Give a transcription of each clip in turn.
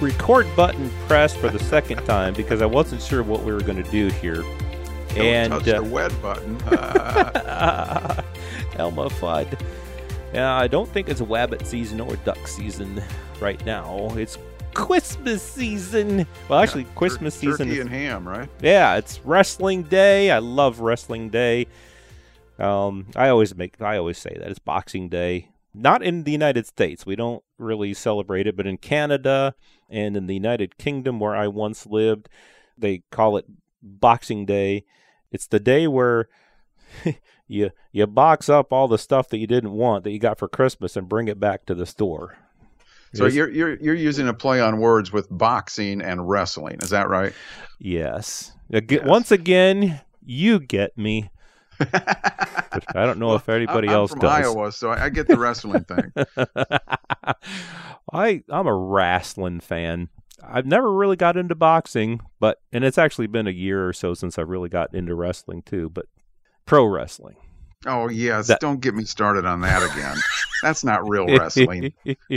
record button pressed for the second time because I wasn't sure what we were going to do here. Don't and touch uh, the wed button. Uh, Elmer Fudd. Yeah, I don't think it's wabbit season or duck season right now. It's Christmas season. Well, actually, Christmas tur- season. Turkey is- and ham, right? yeah, it's wrestling day. I love wrestling day. Um, I always make I always say that it's Boxing Day. Not in the United States. We don't really celebrate it, but in Canada and in the United Kingdom where I once lived, they call it Boxing Day. It's the day where you you box up all the stuff that you didn't want that you got for Christmas and bring it back to the store. So you're you're you're using a play on words with boxing and wrestling. Is that right? Yes. Ag- Yes. Once again, you get me. I don't know if anybody I'm else from does. Iowa, so I I get the wrestling thing. I I'm a wrestling fan. I've never really got into boxing, but and it's actually been a year or so since I really got into wrestling too, but pro wrestling. Oh yes, That- don't get me started on that again. That's not real wrestling.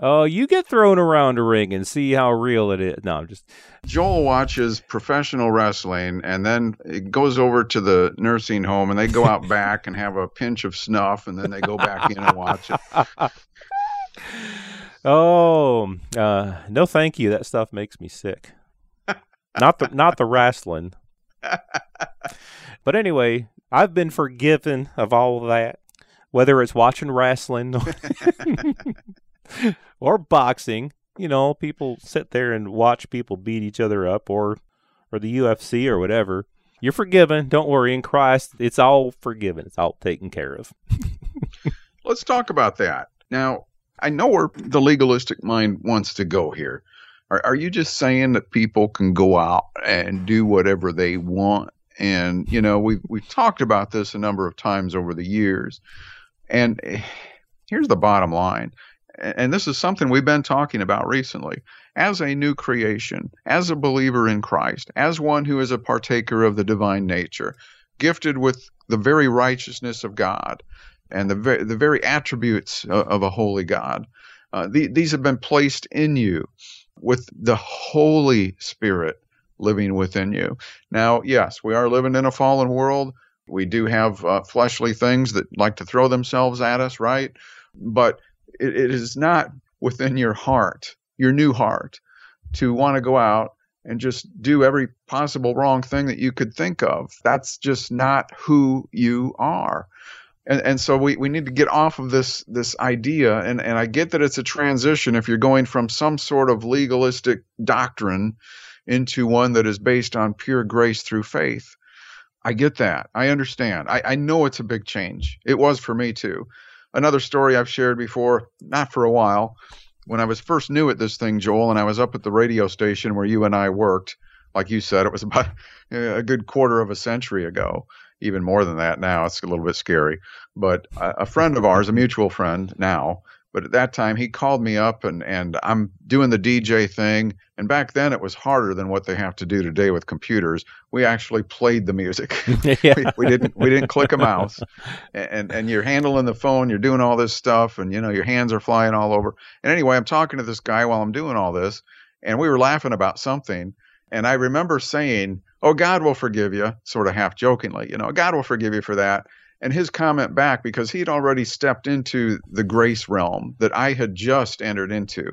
oh, you get thrown around a ring and see how real it is. No, I'm just Joel watches professional wrestling and then it goes over to the nursing home and they go out back and have a pinch of snuff and then they go back in and watch it. Oh, uh, no, thank you. That stuff makes me sick. not the not the wrestling. but anyway, I've been forgiven of all of that, whether it's watching wrestling or boxing. You know, people sit there and watch people beat each other up, or or the UFC or whatever. You're forgiven. Don't worry. In Christ, it's all forgiven. It's all taken care of. Let's talk about that. Now, I know where the legalistic mind wants to go here. Are, are you just saying that people can go out and do whatever they want? And, you know, we've, we've talked about this a number of times over the years. And here's the bottom line. And this is something we've been talking about recently. As a new creation, as a believer in Christ, as one who is a partaker of the divine nature, gifted with the very righteousness of God, and the very, the very attributes of, of a holy God. Uh, the, these have been placed in you with the Holy Spirit living within you. Now, yes, we are living in a fallen world. We do have uh, fleshly things that like to throw themselves at us, right? But it, it is not within your heart, your new heart, to want to go out and just do every possible wrong thing that you could think of. That's just not who you are and, and so we, we need to get off of this this idea and, and I get that it's a transition if you're going from some sort of legalistic doctrine into one that is based on pure grace through faith. I get that. I understand. I, I know it's a big change. It was for me too. Another story I've shared before, not for a while, when I was first new at this thing, Joel, and I was up at the radio station where you and I worked. Like you said, it was about a good quarter of a century ago, even more than that now. It's a little bit scary but a friend of ours, a mutual friend now, but at that time he called me up and and I'm doing the DJ thing. And back then it was harder than what they have to do today with computers. We actually played the music. yeah. we, we didn't we didn't click a mouse. And and you're handling the phone, you're doing all this stuff, and you know your hands are flying all over. And anyway, I'm talking to this guy while I'm doing all this, and we were laughing about something. And I remember saying, "Oh, God will forgive you," sort of half jokingly, you know, God will forgive you for that and his comment back because he'd already stepped into the grace realm that I had just entered into,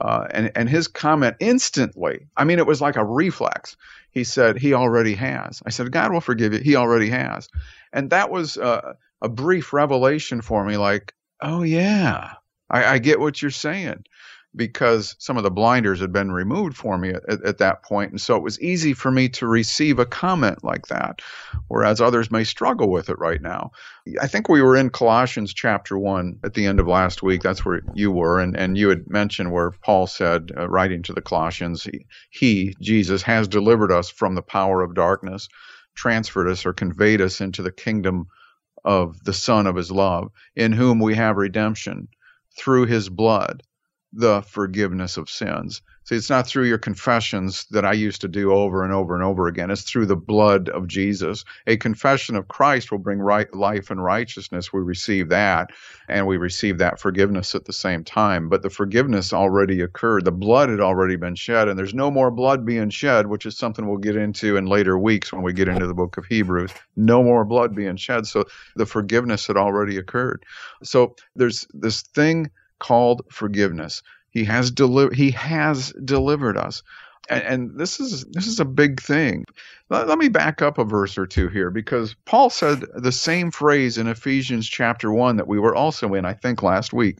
uh, and and his comment instantly, I mean, it was like a reflex. He said, "He already has." I said, "God will forgive you. He already has," and that was uh, a brief revelation for me. Like, oh yeah, I, I get what you're saying. Because some of the blinders had been removed for me at, at, that point. And so it was easy for me to receive a comment like that, whereas others may struggle with it right now. I think we were in Colossians chapter 1 at the end of last week. That's where you were. And, and you had mentioned where Paul said, uh, writing to the Colossians, he, he, Jesus, has delivered us from the power of darkness, transferred us or conveyed us into the kingdom of the Son of his love, in whom we have redemption through his blood the forgiveness of sins. See, it's not through your confessions that I used to do over and over and over again. It's through the blood of Jesus. A confession of Christ will bring right life and righteousness. We receive that, and we receive that forgiveness at the same time. But the forgiveness already occurred. The blood had already been shed, and there's no more blood being shed, which is something we'll get into in later weeks when we get into the book of Hebrews. No more blood being shed. So the forgiveness had already occurred. So there's this thing called forgiveness. He has deli- he has delivered us. And, and, this is this is a big thing. Let, let me back up a verse or two here because Paul said the same phrase in Ephesians chapter 1 that we were also in I think last week.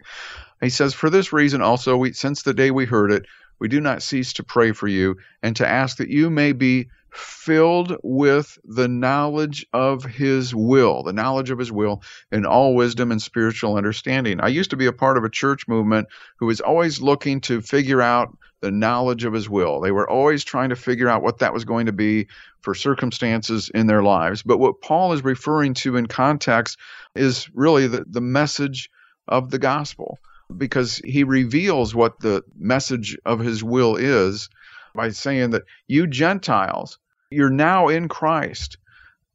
He says for this reason also we since the day we heard it we do not cease to pray for you and to ask that you may be filled with the knowledge of his will, the knowledge of his will in all wisdom and spiritual understanding. I used to be a part of a church movement who was always looking to figure out the knowledge of his will. They were always trying to figure out what that was going to be for circumstances in their lives. But what Paul is referring to in context is really the, the message of the gospel because he reveals what the message of his will is by saying that you Gentiles, you're now in Christ.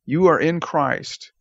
You are in Christ.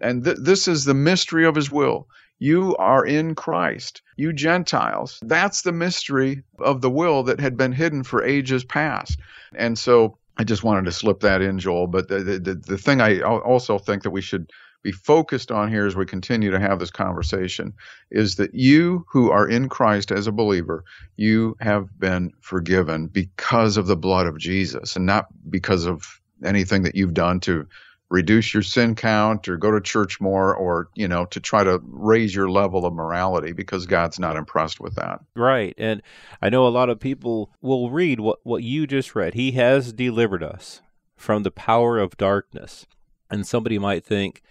And th- this is the mystery of his will. You are in Christ. You Gentiles. That's the mystery of the will that had been hidden for ages past. And so I just wanted to slip that in, Joel. But the, the, the thing I also think that we should be focused on here as we continue to have this conversation is that you who are in Christ as a believer, you have been forgiven because of the blood of Jesus and not because of anything that you've done to reduce your sin count or go to church more or you know to try to raise your level of morality because God's not impressed with that. Right. And I know a lot of people will read what what you just read. He has delivered us from the power of darkness. And somebody might think,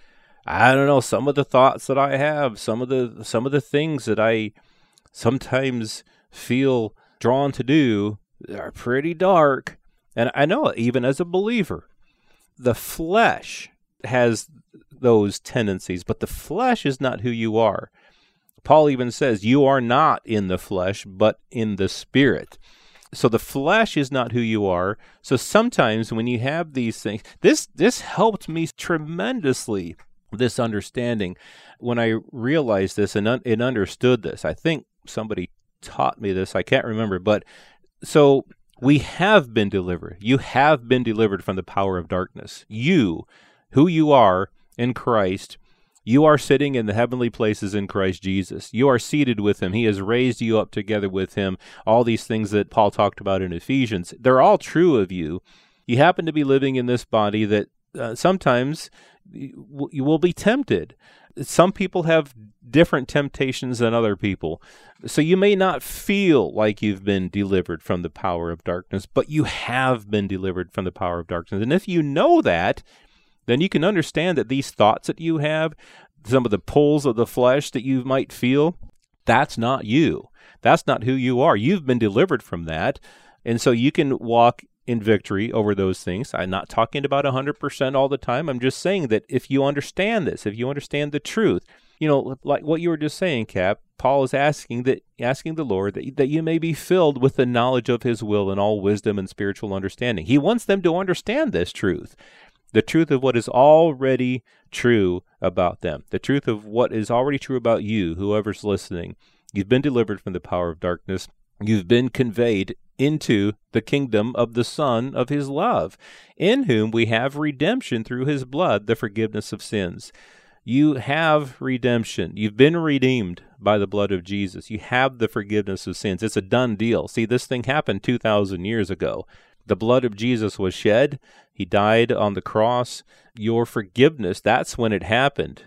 I don't know, some of the thoughts that I have, some of the some of the things that I sometimes feel drawn to do are pretty dark. And I know even as a believer, the flesh has those tendencies, but the flesh is not who you are. Paul even says, You are not in the flesh, but in the spirit. So the flesh is not who you are. So sometimes when you have these things, this this helped me tremendously this understanding when I realized this and, un- and understood this. I think somebody taught me this. I can't remember, but so we have been delivered. You have been delivered from the power of darkness. You, who you are in Christ, you are sitting in the heavenly places in Christ Jesus. You are seated with him. He has raised you up together with him. All these things that Paul talked about in Ephesians, they're all true of you. You happen to be living in this body that uh, sometimes you will be tempted. Some people have different temptations than other people. So you may not feel like you've been delivered from the power of darkness, but you have been delivered from the power of darkness. And if you know that, then you can understand that these thoughts that you have, some of the pulls of the flesh that you might feel, that's not you. That's not who you are. You've been delivered from that. And so you can walk in victory over those things. I'm not talking about 100% all the time. I'm just saying that if you understand this, if you understand the truth, you know, like what you were just saying, Cap, Paul is asking that asking the Lord that, that you may be filled with the knowledge of his will and all wisdom and spiritual understanding. He wants them to understand this truth. The truth of what is already true about them. The truth of what is already true about you, whoever's listening. You've been delivered from the power of darkness. You've been conveyed into the kingdom of the Son of his love, in whom we have redemption through his blood, the forgiveness of sins. You have redemption. You've been redeemed by the blood of Jesus. You have the forgiveness of sins. It's a done deal. See, this thing happened 2,000 years ago. The blood of Jesus was shed. He died on the cross. Your forgiveness, that's when it happened.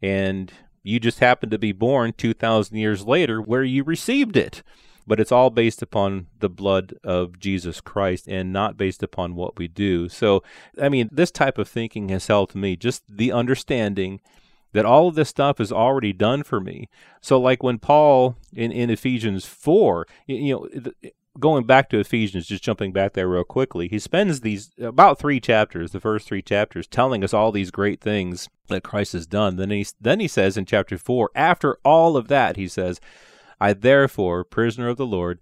And you just happened to be born 2,000 years later where you received it. But it's all based upon the blood of Jesus Christ and not based upon what we do. So, I mean, this type of thinking has helped me. Just the understanding that all of this stuff is already done for me. So, like when Paul in, in Ephesians 4, you know, going back to Ephesians, just jumping back there real quickly, he spends these about three chapters, the first three chapters, telling us all these great things that Christ has done. Then he then he says in chapter four, after all of that, he says, "I therefore, prisoner of the Lord."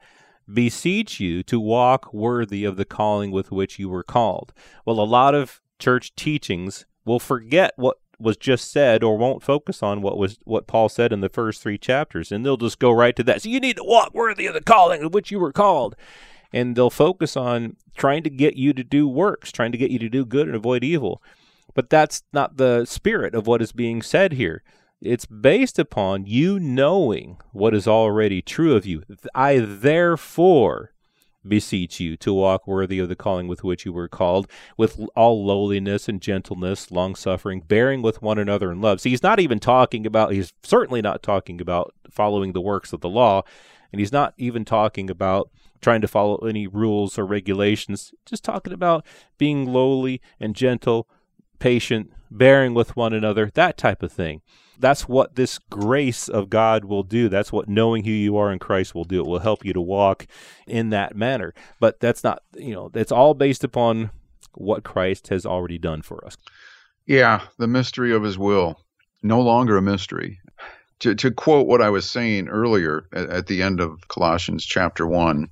Beseech you to walk worthy of the calling with which you were called. Well, a lot of church teachings will forget what was just said or won't focus on what was what Paul said in the first three chapters and they'll just go right to that. So you need to walk worthy of the calling of which you were called. And they'll focus on trying to get you to do works, trying to get you to do good and avoid evil. But that's not the spirit of what is being said here. It's based upon you knowing what is already true of you. I therefore beseech you to walk worthy of the calling with which you were called, with all lowliness and gentleness, long suffering, bearing with one another in love. See, he's not even talking about, he's certainly not talking about following the works of the law, and he's not even talking about trying to follow any rules or regulations, just talking about being lowly and gentle, patient, bearing with one another, that type of thing that's what this grace of God will do. That's what knowing who you are in Christ will do. It will help you to walk in that manner. But that's not, you know, it's all based upon what Christ has already done for us. Yeah, the mystery of his will, no longer a mystery. To, to quote what I was saying earlier at, at the end of Colossians chapter 1,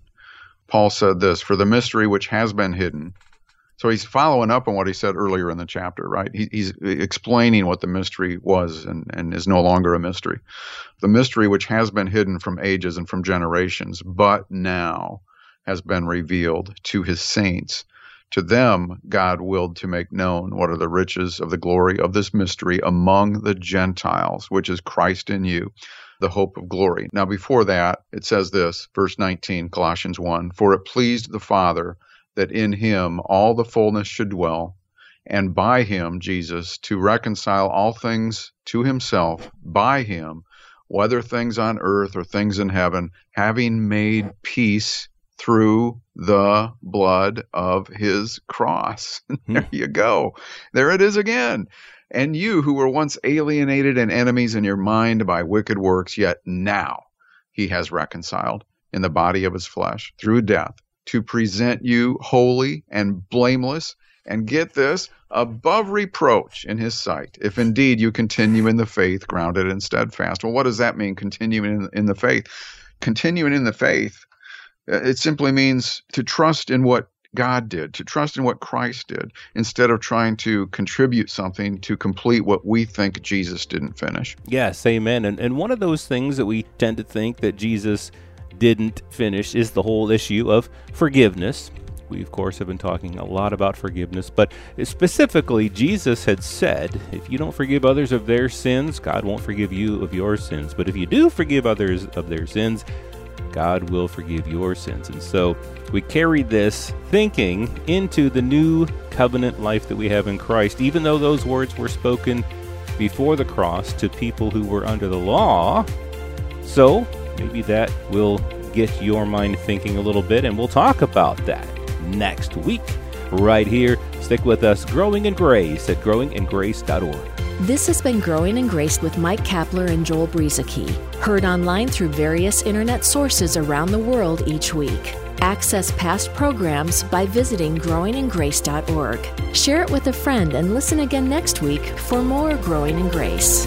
Paul said this For the mystery which has been hidden so he's following up on what he said earlier in the chapter, right? He, he's explaining what the mystery was and, and is no longer a mystery. The mystery which has been hidden from ages and from generations, but now has been revealed to his saints. To them, God willed to make known what are the riches of the glory of this mystery among the Gentiles, which is Christ in you, the hope of glory. Now, before that, it says this, verse 19, Colossians 1 For it pleased the Father that in him all the fullness should dwell, and by him, Jesus, to reconcile all things to himself, by him, whether things on earth or things in heaven, having made peace through the blood of his cross. Hmm. there you go. There it is again. And you who were once alienated and enemies in your mind by wicked works, yet now he has reconciled in the body of his flesh through death to present you holy and blameless, and get this, above reproach in his sight, if indeed you continue in the faith, grounded and steadfast. Well, what does that mean, continuing in, in the faith? Continuing in the faith, uh, it simply means to trust in what God did, to trust in what Christ did, instead of trying to contribute something to complete what we think Jesus didn't finish. Yes, amen. And, and one of those things that we tend to think that Jesus didn't finish is the whole issue of forgiveness. We, of course, have been talking a lot about forgiveness, but specifically, Jesus had said, if you don't forgive others of their sins, God won't forgive you of your sins. But if you do forgive others of their sins, God will forgive your sins. And so we carry this thinking into the new covenant life that we have in Christ, even though those words were spoken before the cross to people who were under the law. So maybe that will get your mind thinking a little bit, and we'll talk about that next week right here. Stick with us, Growing in Grace at growingingrace.org. This has been Growing in Grace with Mike Kapler and Joel Brueseke, heard online through various internet sources around the world each week. Access past programs by visiting growingingrace.org. Share it with a friend and listen again next week for more Growing in Grace.